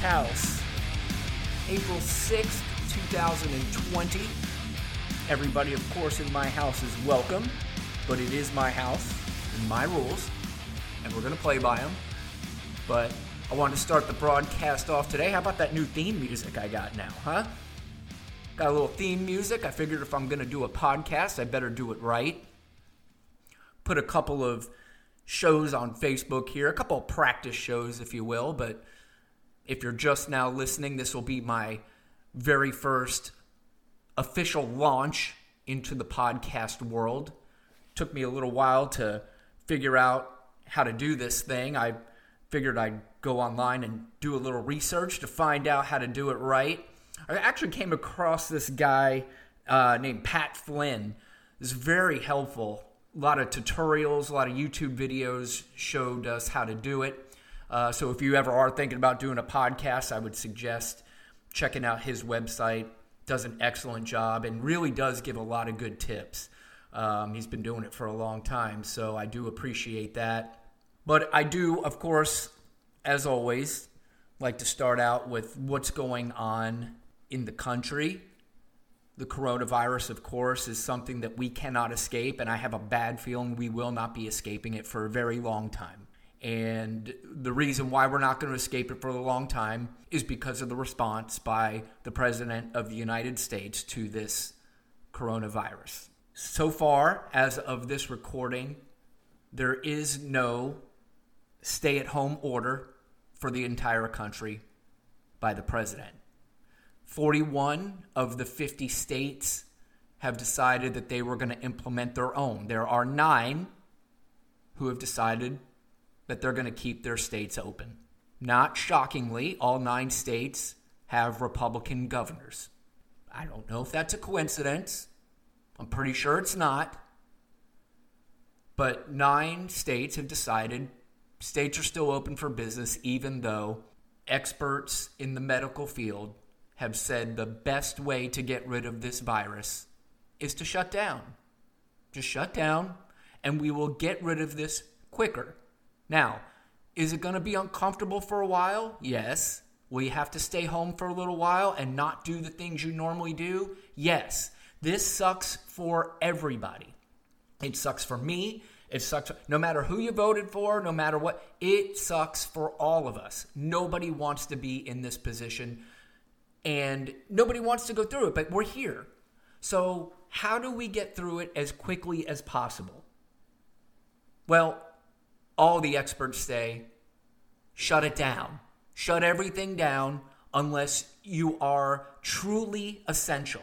House. April 6th, 2020. Everybody, of course, in my house is welcome, but it is my house and my rules, and we're going to play by them. But I wanted to start the broadcast off today. How about that new theme music I got now, huh? Got a little theme music. I figured if I'm going to do a podcast, I better do it right. Put a couple of shows on Facebook here, a couple practice shows, if you will. But if you're just now listening, this will be my very first official launch into the podcast world. Took me a little while to figure out how to do this thing. I figured I'd go online and do a little research to find out how to do it right. I actually came across this guy uh, named Pat Flynn. It's very helpful a lot of tutorials, a lot of YouTube videos showed us how to do it. Uh, so if you ever are thinking about doing a podcast, I would suggest checking out his website. Does an excellent job and really does give a lot of good tips. Um, he's been doing it for a long time, so I do appreciate that. But I do, of course, as always, like to start out with what's going on in the country the coronavirus, of course, is something that we cannot escape, and I have a bad feeling we will not be escaping it for a very long time. And the reason why we're not going to escape it for a long time is because of the response by the President of the United States to this coronavirus. So far, as of this recording, there is no stay at home order for the entire country by the President. 41 of the 50 states have decided that they were going to implement their own. There are nine who have decided that they're going to keep their states open. Not shockingly, all nine states have Republican governors. I don't know if that's a coincidence. I'm pretty sure it's not. But nine states have decided states are still open for business, even though experts in the medical field have said the best way to get rid of this virus is to shut down. Just shut down, and we will get rid of this quicker. Now, is it going to be uncomfortable for a while? Yes. Will you have to stay home for a little while and not do the things you normally do? Yes. This sucks for everybody. It sucks for me. It sucks no matter who you voted for, no matter what. It sucks for all of us. Nobody wants to be in this position and nobody wants to go through it, but we're here. So, how do we get through it as quickly as possible? Well, all the experts say shut it down. Shut everything down unless you are truly essential.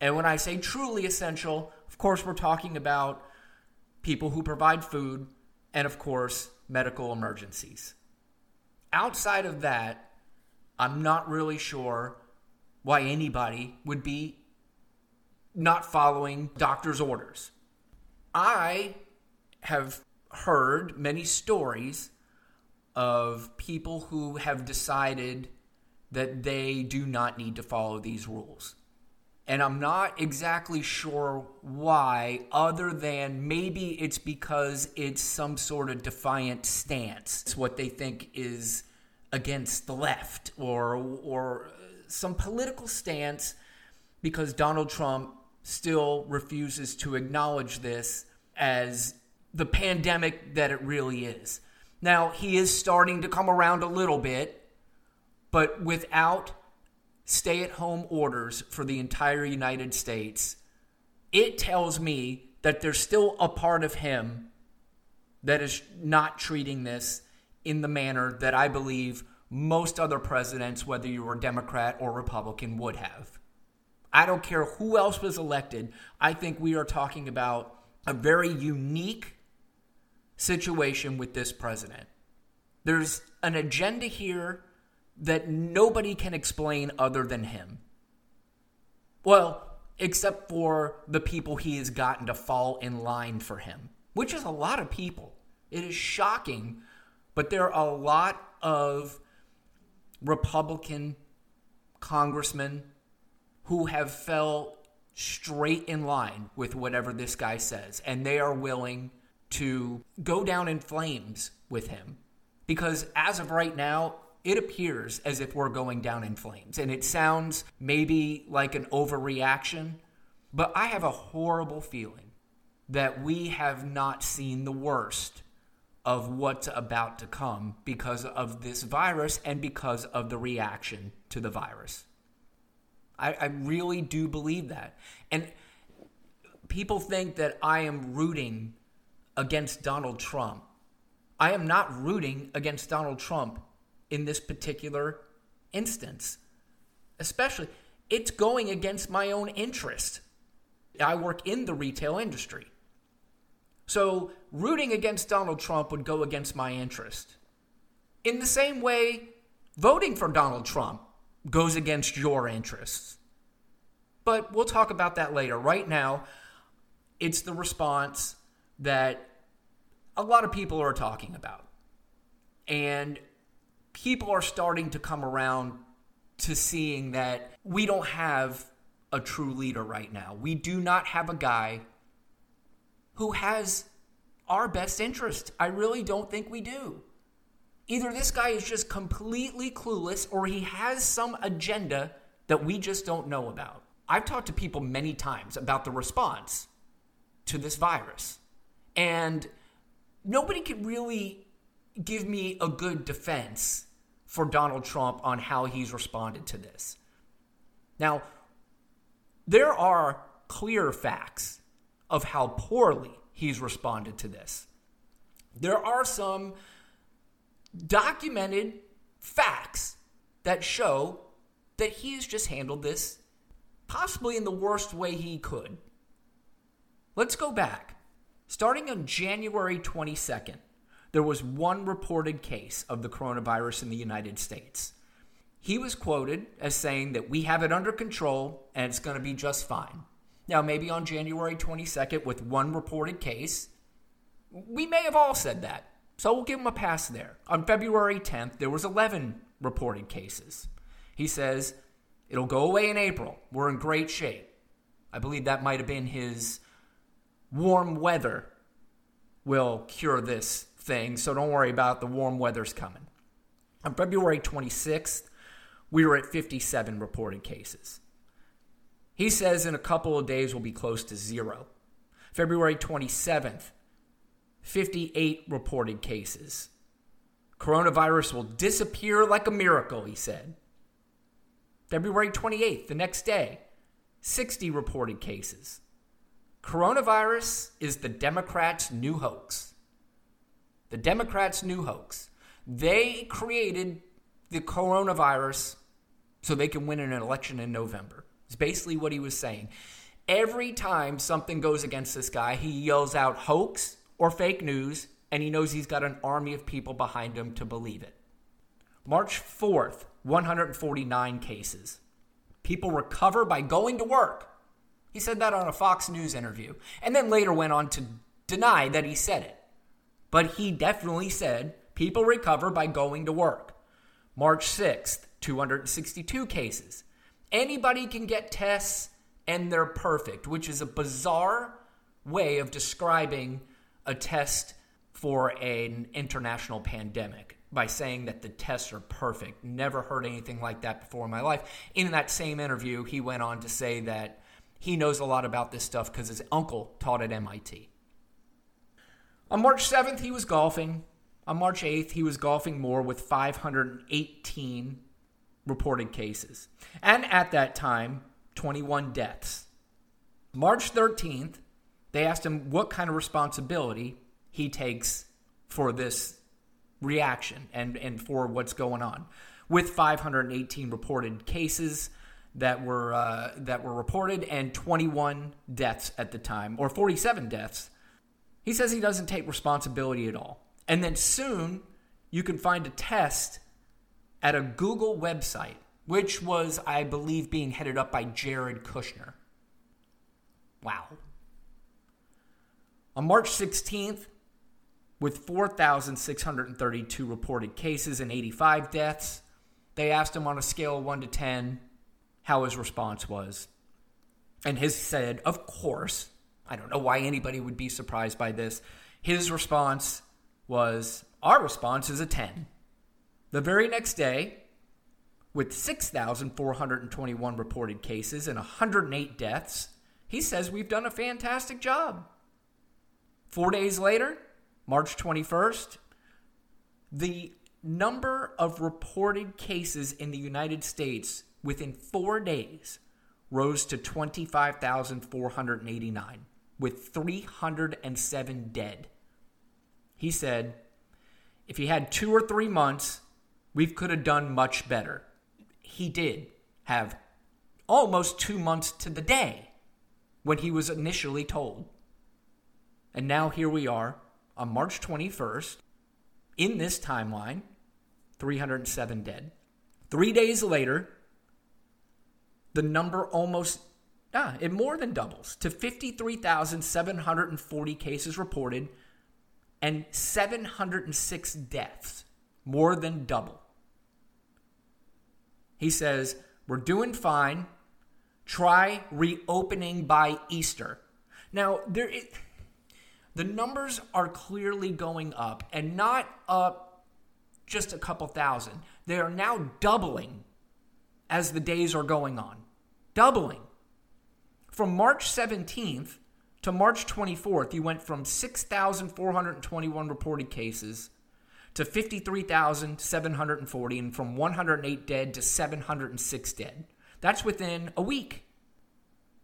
And when I say truly essential, of course, we're talking about people who provide food and, of course, medical emergencies. Outside of that, I'm not really sure why anybody would be not following doctor's orders. I have heard many stories of people who have decided that they do not need to follow these rules. And I'm not exactly sure why, other than maybe it's because it's some sort of defiant stance. It's what they think is against the left or or some political stance because Donald Trump still refuses to acknowledge this as the pandemic that it really is. Now, he is starting to come around a little bit, but without stay at home orders for the entire United States, it tells me that there's still a part of him that is not treating this in the manner that I believe most other presidents, whether you were Democrat or Republican, would have. I don't care who else was elected. I think we are talking about a very unique situation with this president. There's an agenda here that nobody can explain other than him. Well, except for the people he has gotten to fall in line for him, which is a lot of people. It is shocking but there are a lot of Republican congressmen who have fell straight in line with whatever this guy says, and they are willing to go down in flames with him Because as of right now, it appears as if we're going down in flames. And it sounds maybe like an overreaction, but I have a horrible feeling that we have not seen the worst of what's about to come because of this virus and because of the reaction to the virus. I, I really do believe that. And people think that I am rooting against Donald Trump. I am not rooting against Donald Trump in this particular instance. Especially, it's going against my own interest. I work in the retail industry. So, rooting against Donald Trump would go against my interest. In the same way, voting for Donald Trump goes against your interests. But we'll talk about that later. Right now, it's the response that a lot of people are talking about. And people are starting to come around to seeing that we don't have a true leader right now. We do not have a guy who has our best interest. I really don't think we do. Either this guy is just completely clueless or he has some agenda that we just don't know about. I've talked to people many times about the response to this virus, and nobody can really give me a good defense for Donald Trump on how he's responded to this. Now, there are clear facts of how poorly he's responded to this. There are some documented facts that show that he's just handled this possibly in the worst way he could. Let's go back. Starting on January 22nd, there was one reported case of the coronavirus in the United States. He was quoted as saying that we have it under control and it's going to be just fine. Now, maybe on January 22nd, with one reported case, we may have all said that. So we'll give him a pass there. On February 10th, there was 11 reported cases. He says, it'll go away in April. We're in great shape. I believe that might have been his warm weather will cure this thing, so don't worry about it. the warm weather's coming. On February 26th, we were at 57 reported cases. He says in a couple of days we'll be close to zero. February 27th, 58 reported cases. Coronavirus will disappear like a miracle, he said. February 28th, the next day, 60 reported cases. Coronavirus is the Democrats' new hoax. The Democrats' new hoax. They created the coronavirus so they can win an election in November. It's basically what he was saying. Every time something goes against this guy, he yells out hoax or fake news, and he knows he's got an army of people behind him to believe it. March 4th, 149 cases. People recover by going to work. He said that on a Fox News interview, and then later went on to deny that he said it. But he definitely said people recover by going to work. March 6th, 262 cases. Anybody can get tests and they're perfect, which is a bizarre way of describing a test for an international pandemic by saying that the tests are perfect. Never heard anything like that before in my life. In that same interview, he went on to say that he knows a lot about this stuff because his uncle taught at MIT. On March 7th, he was golfing. On March 8th, he was golfing more with 518 reported cases. And at that time, 21 deaths. March 13th, they asked him what kind of responsibility he takes for this reaction and, and for what's going on. With 518 reported cases that were uh, that were reported and 21 deaths at the time, or 47 deaths, he says he doesn't take responsibility at all. And then soon you can find a test at a Google website, which was, I believe, being headed up by Jared Kushner. Wow. On March 16th, with 4,632 reported cases and 85 deaths, they asked him on a scale of 1 to 10 how his response was. And his said, of course, I don't know why anybody would be surprised by this. His response was, Our response is a 10. The very next day, with 6,421 reported cases and 108 deaths, he says we've done a fantastic job. Four days later, March 21st, the number of reported cases in the United States within four days rose to 25,489, with 307 dead. He said, if he had two or three months, we could have done much better. He did have almost two months to the day when he was initially told. And now here we are on March 21st, in this timeline, 307 dead. Three days later, the number almost, ah, it more than doubles to 53,740 cases reported and 706 deaths, more than double. He says, We're doing fine. Try reopening by Easter. Now, there is, the numbers are clearly going up and not up just a couple thousand. They are now doubling as the days are going on. Doubling. From March 17th to March 24th, you went from 6,421 reported cases to 53,740 and from 108 dead to 706 dead. That's within a week.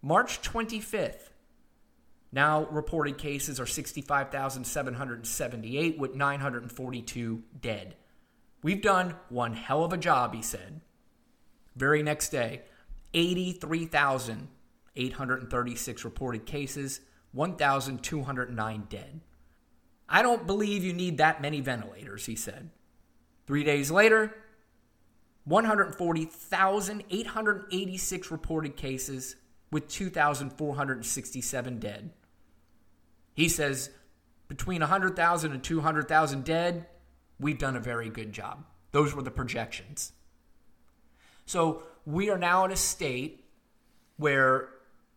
March 25th, now reported cases are 65,778 with 942 dead. We've done one hell of a job, he said. Very next day, 83,836 reported cases, 1,209 dead. I don't believe you need that many ventilators, he said. Three days later, 140,886 reported cases with 2,467 dead. He says between 100,000 and 200,000 dead, we've done a very good job. Those were the projections. So we are now in a state where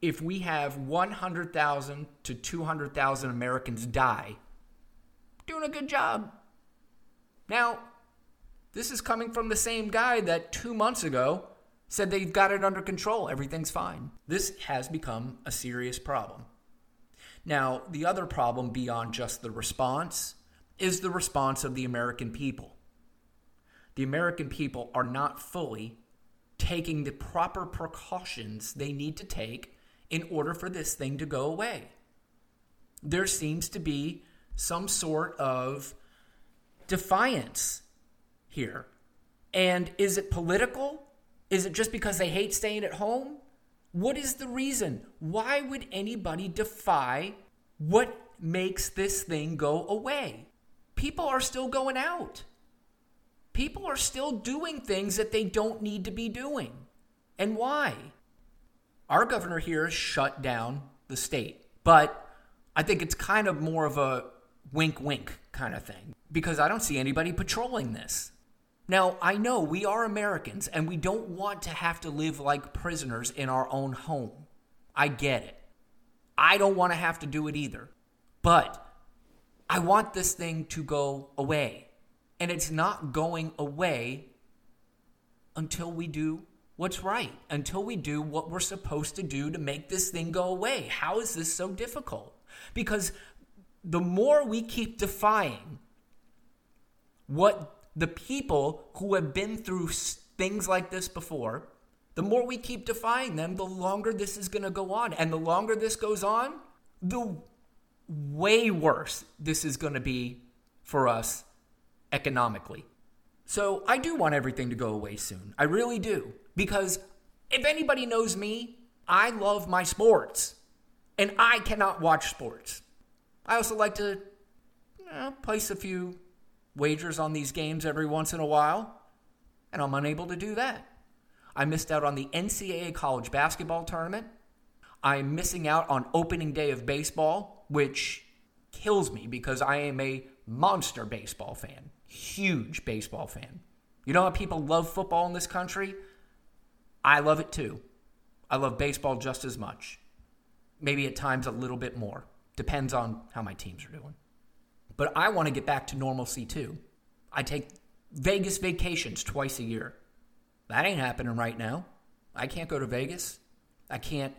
if we have 100,000 to 200,000 Americans die, doing a good job. Now, this is coming from the same guy that two months ago said they've got it under control, everything's fine. This has become a serious problem. Now, the other problem beyond just the response is the response of the American people. The American people are not fully taking the proper precautions they need to take in order for this thing to go away. There seems to be some sort of defiance here. And is it political? Is it just because they hate staying at home? What is the reason? Why would anybody defy what makes this thing go away? People are still going out. People are still doing things that they don't need to be doing. And why? Our governor here shut down the state. But I think it's kind of more of a wink wink kind of thing because I don't see anybody patrolling this. Now, I know we are Americans and we don't want to have to live like prisoners in our own home. I get it. I don't want to have to do it either. But I want this thing to go away. And it's not going away until we do what's right, until we do what we're supposed to do to make this thing go away. How is this so difficult? Because the more we keep defying what the people who have been through things like this before, the more we keep defying them, the longer this is going to go on. And the longer this goes on, the way worse this is going to be for us economically. So I do want everything to go away soon. I really do. Because if anybody knows me, I love my sports. And I cannot watch sports. I also like to you know, place a few wagers on these games every once in a while, and I'm unable to do that. I missed out on the NCAA college basketball tournament. I'm missing out on opening day of baseball, which kills me because I am a monster baseball fan, huge baseball fan. You know how people love football in this country? I love it too. I love baseball just as much. Maybe at times a little bit more. Depends on how my teams are doing. But I want to get back to normalcy too. I take Vegas vacations twice a year. That ain't happening right now. I can't go to Vegas. I can't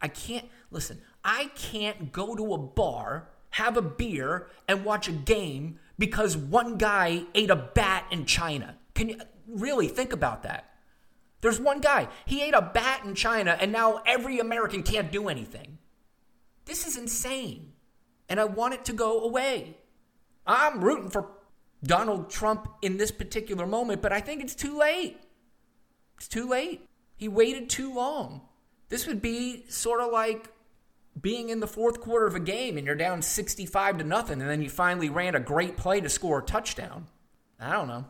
I can't listen, I can't go to a bar, have a beer and watch a game because one guy ate a bat in China. Can you really think about that? There's one guy, he ate a bat in China and now every American can't do anything. This is insane. And I want it to go away. I'm rooting for Donald Trump in this particular moment, but I think it's too late. It's too late. He waited too long. This would be sort of like being in the fourth quarter of a game and you're down 65 to nothing and then you finally ran a great play to score a touchdown. I don't know.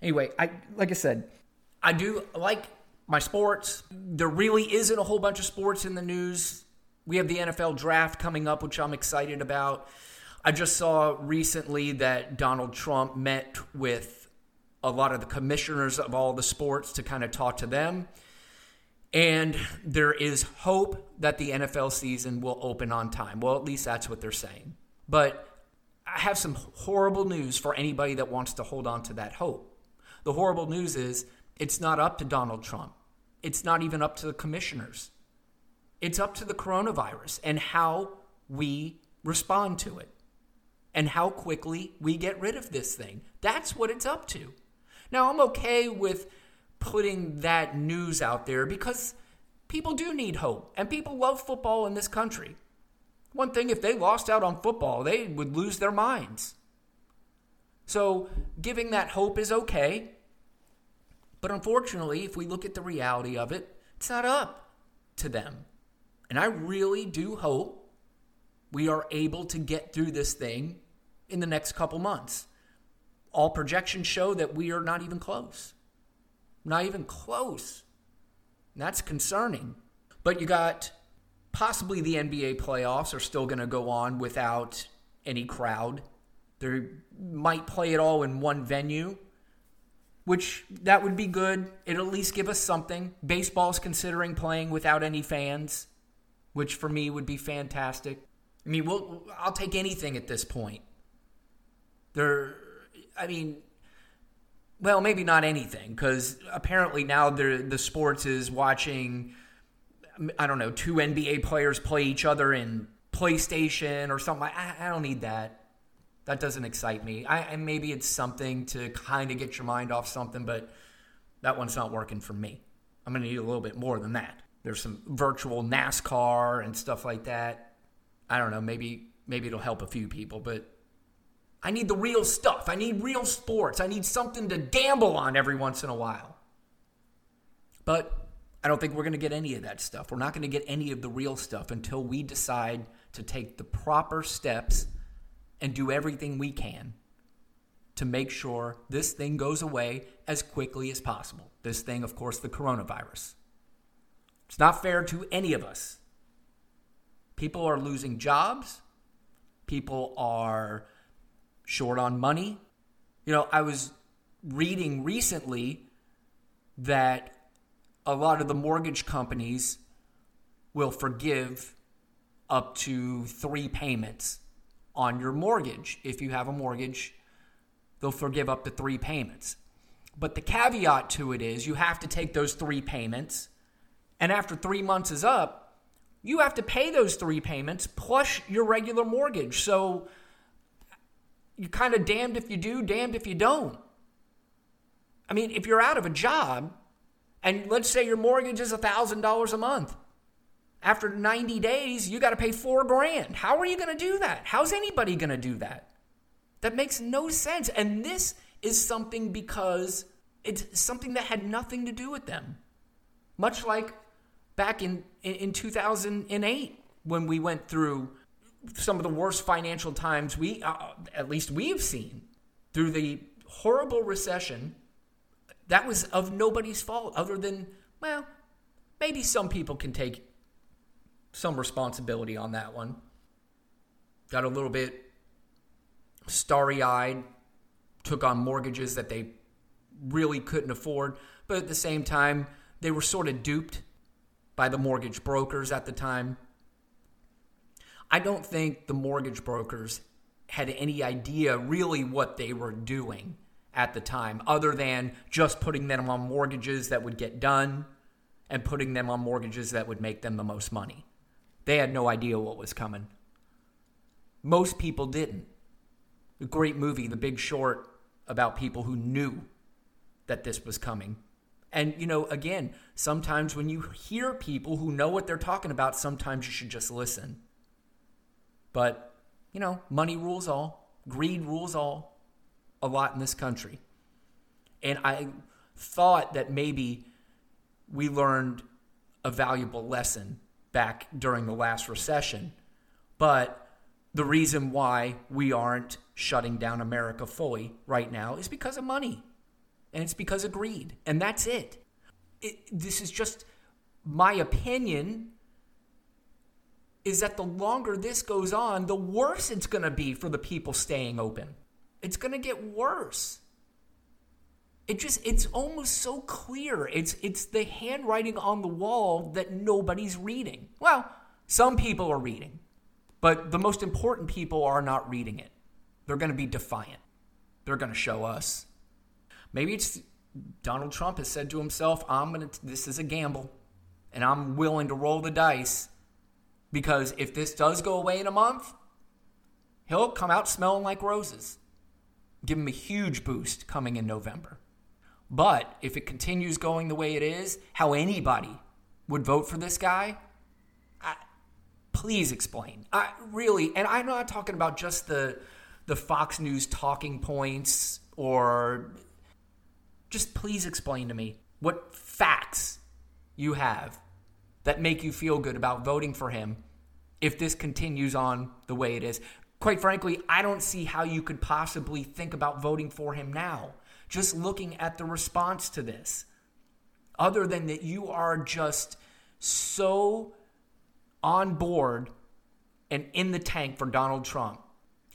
Anyway, I like I said, I do like my sports. There really isn't a whole bunch of sports in the news. We have the NFL draft coming up, which I'm excited about. I just saw recently that Donald Trump met with a lot of the commissioners of all the sports to kind of talk to them. And there is hope that the NFL season will open on time. Well, at least that's what they're saying. But I have some horrible news for anybody that wants to hold on to that hope. The horrible news is it's not up to Donald Trump, it's not even up to the commissioners. It's up to the coronavirus and how we respond to it and how quickly we get rid of this thing. That's what it's up to. Now, I'm okay with putting that news out there because people do need hope and people love football in this country. One thing, if they lost out on football, they would lose their minds. So, giving that hope is okay. But unfortunately, if we look at the reality of it, it's not up to them. And I really do hope we are able to get through this thing in the next couple months. All projections show that we are not even close. Not even close. And that's concerning. But you got possibly the NBA playoffs are still going to go on without any crowd. They might play it all in one venue, which that would be good. It'll at least give us something. Baseball's considering playing without any fans, which for me would be fantastic. I mean, we'll, I'll take anything at this point. There, I mean, well, maybe not anything because apparently now the the sports is watching. I don't know, two NBA players play each other in PlayStation or something. Like I, I don't need that. That doesn't excite me. I, and maybe it's something to kind of get your mind off something, but that one's not working for me. I'm going to need a little bit more than that. There's some virtual NASCAR and stuff like that. I don't know. Maybe maybe it'll help a few people, but I need the real stuff. I need real sports. I need something to gamble on every once in a while. But I don't think we're going to get any of that stuff. We're not going to get any of the real stuff until we decide to take the proper steps and do everything we can to make sure this thing goes away as quickly as possible. This thing, of course, the coronavirus. It's not fair to any of us. People are losing jobs. People are short on money. You know, I was reading recently that a lot of the mortgage companies will forgive up to three payments on your mortgage. If you have a mortgage, they'll forgive up to three payments. But the caveat to it is you have to take those three payments, and after three months is up, you have to pay those three payments plus your regular mortgage. So you're kind of damned if you do, damned if you don't. I mean, if you're out of a job, and let's say your mortgage is $1,000 a month, after 90 days, you got to pay four grand. How are you going to do that? How's anybody going to do that? That makes no sense. And this is something because it's something that had nothing to do with them. Much like back in, in 2008 when we went through some of the worst financial times we, uh, at least we've seen through the horrible recession. That was of nobody's fault other than, well, maybe some people can take some responsibility on that one. Got a little bit starry eyed, took on mortgages that they really couldn't afford, but at the same time, they were sort of duped by the mortgage brokers at the time. I don't think the mortgage brokers had any idea really what they were doing at the time, other than just putting them on mortgages that would get done and putting them on mortgages that would make them the most money. They had no idea what was coming. Most people didn't. A great movie, The Big Short, about people who knew that this was coming. And, you know, again, sometimes when you hear people who know what they're talking about, sometimes you should just listen. But, you know, money rules all, greed rules all, a lot in this country. And I thought that maybe we learned a valuable lesson back during the last recession. But the reason why we aren't shutting down America fully right now is because of money. And it's because of greed. And that's it. it this is just my opinion is that the longer this goes on, the worse it's going to be for the people staying open. It's going to get worse. It just it's almost so clear. It's it's the handwriting on the wall that nobody's reading. Well, some people are reading, but the most important people are not reading it. They're going to be defiant. They're going to show us. Maybe it's Donald Trump has said to himself, "I'm going to this is a gamble and I'm willing to roll the dice because if this does go away in a month, he'll come out smelling like roses. Give him a huge boost coming in November. But if it continues going the way it is, how anybody would vote for this guy, I, please explain. I really, and I'm not talking about just the the Fox News talking points or just please explain to me what facts you have that make you feel good about voting for him if this continues on the way it is. Quite frankly, I don't see how you could possibly think about voting for him now, just looking at the response to this. Other than that, you are just so on board and in the tank for Donald Trump.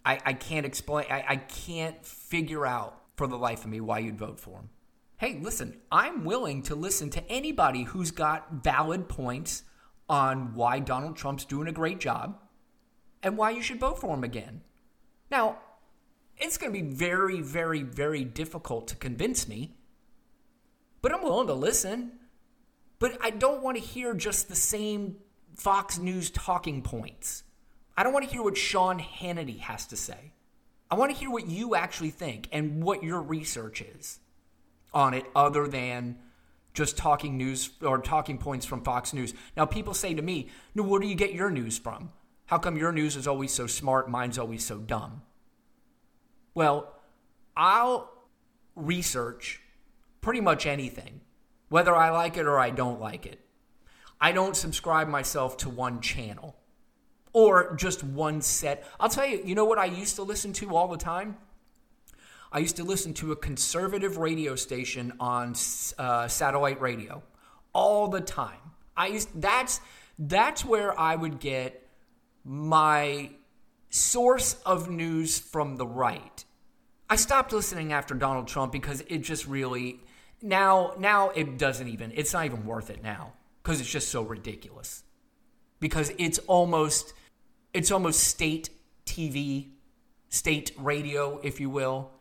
I, I can't explain, I, I can't figure out for the life of me why you'd vote for him hey, listen, I'm willing to listen to anybody who's got valid points on why Donald Trump's doing a great job and why you should vote for him again. Now, it's going to be very, very, very difficult to convince me, but I'm willing to listen. But I don't want to hear just the same Fox News talking points. I don't want to hear what Sean Hannity has to say. I want to hear what you actually think and what your research is on it other than just talking news or talking points from Fox News. Now, people say to me, No, where do you get your news from? How come your news is always so smart, mine's always so dumb? Well, I'll research pretty much anything, whether I like it or I don't like it. I don't subscribe myself to one channel or just one set. I'll tell you, you know what I used to listen to all the time? I used to listen to a conservative radio station on uh, satellite radio all the time. I used that's that's where I would get my source of news from the right. I stopped listening after Donald Trump because it just really now now it doesn't even it's not even worth it now because it's just so ridiculous. Because it's almost it's almost state TV, state radio, if you will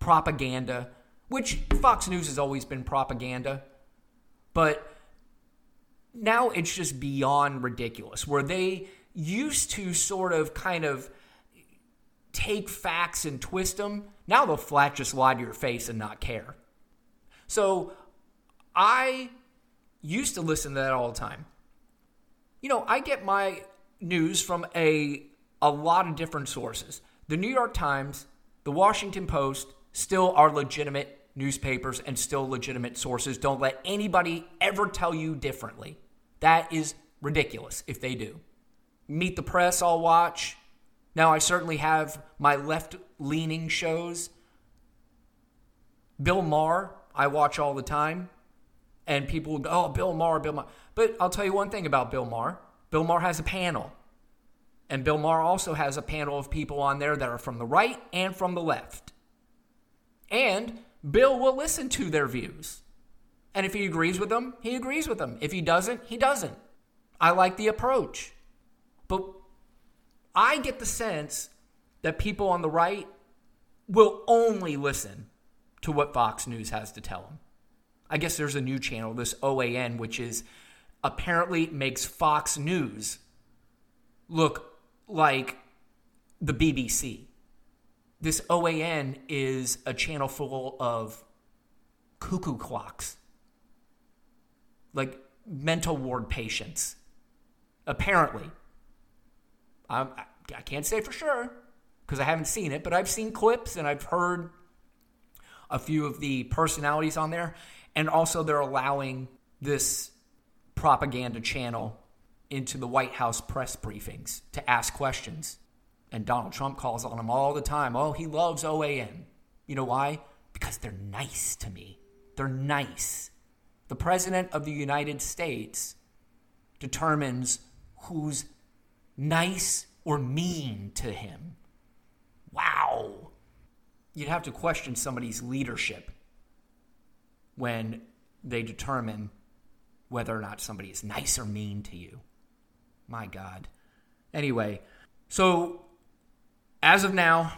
propaganda, which Fox News has always been propaganda, but now it's just beyond ridiculous where they used to sort of kind of take facts and twist them. Now they'll flat just lie to your face and not care. So I used to listen to that all the time. You know, I get my news from a a lot of different sources. The New York Times, the Washington Post, still are legitimate newspapers and still legitimate sources. Don't let anybody ever tell you differently. That is ridiculous if they do. Meet the Press, I'll watch. Now, I certainly have my left leaning shows. Bill Maher, I watch all the time. And people go, oh, Bill Maher, Bill Maher. But I'll tell you one thing about Bill Maher Bill Maher has a panel. And Bill Maher also has a panel of people on there that are from the right and from the left. And Bill will listen to their views. And if he agrees with them, he agrees with them. If he doesn't, he doesn't. I like the approach. But I get the sense that people on the right will only listen to what Fox News has to tell them. I guess there's a new channel, this OAN, which is apparently makes Fox News look like the BBC. This OAN is a channel full of cuckoo clocks, like mental ward patients. Apparently. I'm, I can't say for sure because I haven't seen it, but I've seen clips and I've heard a few of the personalities on there. And also, they're allowing this propaganda channel into the White House press briefings to ask questions. And Donald Trump calls on him all the time. Oh, he loves OAN. You know why? Because they're nice to me. They're nice. The President of the United States determines who's nice or mean to him. Wow. You'd have to question somebody's leadership when they determine whether or not somebody is nice or mean to you. My God. Anyway, so as of now,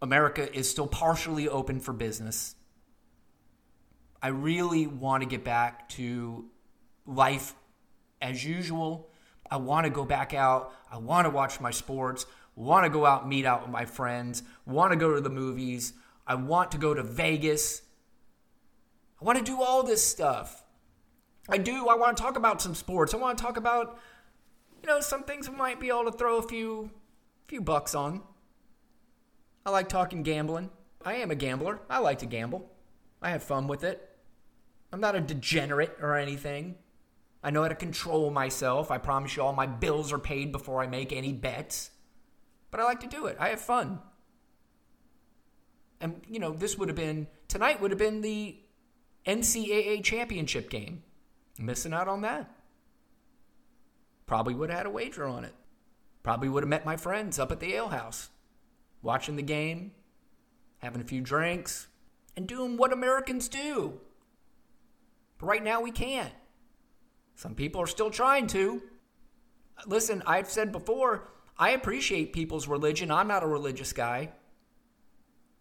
America is still partially open for business. I really want to get back to life as usual. I want to go back out. I want to watch my sports, want to go out meet out with my friends, want to go to the movies. I want to go to Vegas. I want to do all this stuff. I do. I want to talk about some sports. I want to talk about, you know, some things we might be able to throw a few, few bucks on. I like talking gambling. I am a gambler. I like to gamble. I have fun with it. I'm not a degenerate or anything. I know how to control myself. I promise you all my bills are paid before I make any bets. But I like to do it. I have fun. And, you know, this would have been, tonight would have been the NCAA championship game. Missing out on that. Probably would have had a wager on it. Probably would have met my friends up at the ale house, watching the game, having a few drinks, and doing what Americans do. But right now we can't. Some people are still trying to. Listen, I've said before, I appreciate people's religion. I'm not a religious guy.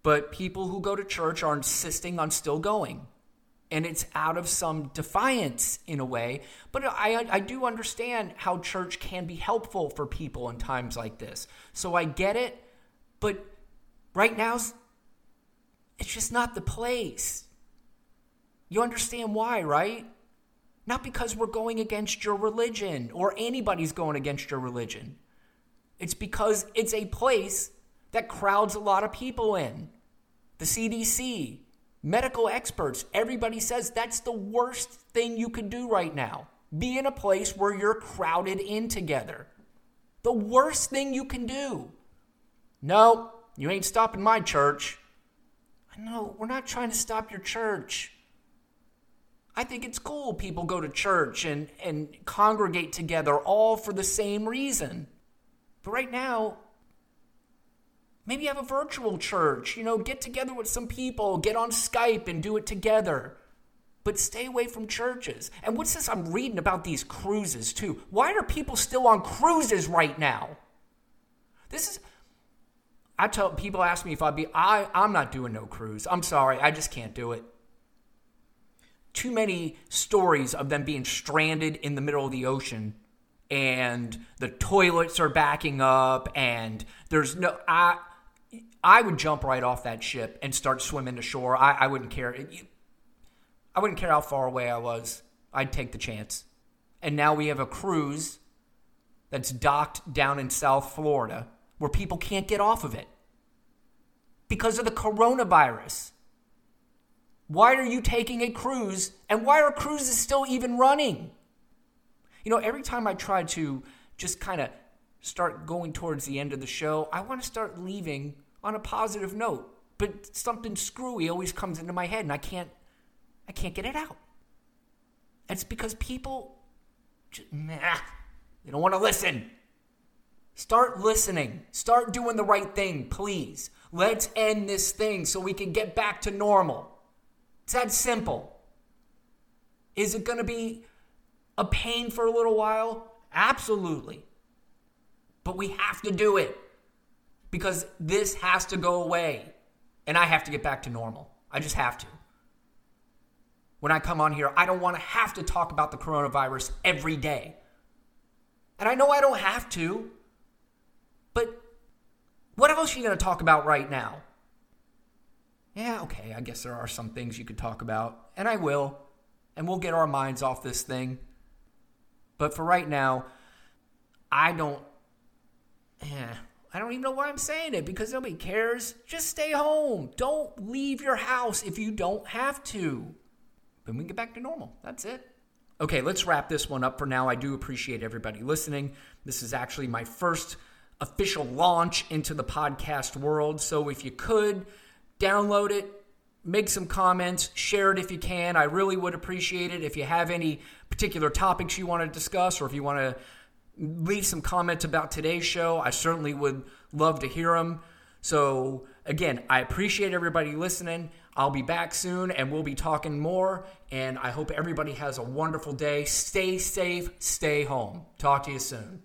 But people who go to church are insisting on still going and it's out of some defiance in a way. But I, I do understand how church can be helpful for people in times like this. So I get it, but right now, it's just not the place. You understand why, right? Not because we're going against your religion or anybody's going against your religion. It's because it's a place that crowds a lot of people in. The CDC, medical experts, everybody says that's the worst thing you could do right now. Be in a place where you're crowded in together. The worst thing you can do. No, you ain't stopping my church. I know, we're not trying to stop your church. I think it's cool people go to church and, and congregate together all for the same reason. But right now, Maybe have a virtual church, you know, get together with some people, get on Skype and do it together. But stay away from churches. And what's this I'm reading about these cruises too? Why are people still on cruises right now? This is I tell people ask me if I'd be I I'm not doing no cruise. I'm sorry, I just can't do it. Too many stories of them being stranded in the middle of the ocean and the toilets are backing up and there's no I I would jump right off that ship and start swimming to shore. I, I wouldn't care. I wouldn't care how far away I was. I'd take the chance. And now we have a cruise that's docked down in South Florida where people can't get off of it because of the coronavirus. Why are you taking a cruise and why are cruises still even running? You know, every time I try to just kind of start going towards the end of the show, I want to start leaving on a positive note. But something screwy always comes into my head and I can't I can't get it out. It's because people just, nah, they don't want to listen. Start listening. Start doing the right thing, please. Let's end this thing so we can get back to normal. It's that simple. Is it going to be a pain for a little while? Absolutely. But we have to do it because this has to go away. And I have to get back to normal. I just have to. When I come on here, I don't want to have to talk about the coronavirus every day. And I know I don't have to. Else are you going to talk about right now? Yeah, okay, I guess there are some things you could talk about, and I will, and we'll get our minds off this thing. But for right now, I don't. Yeah, I don't even know why I'm saying it because nobody cares. Just stay home. Don't leave your house if you don't have to. Then we can get back to normal. That's it. Okay, let's wrap this one up for now. I do appreciate everybody listening. This is actually my first official launch into the podcast world. So if you could, download it, make some comments, share it if you can. I really would appreciate it. If you have any particular topics you want to discuss or if you want to leave some comments about today's show, I certainly would love to hear them. So, again, I appreciate everybody listening. I'll be back soon and we'll be talking more. And I hope everybody has a wonderful day. Stay safe, stay home. Talk to you soon.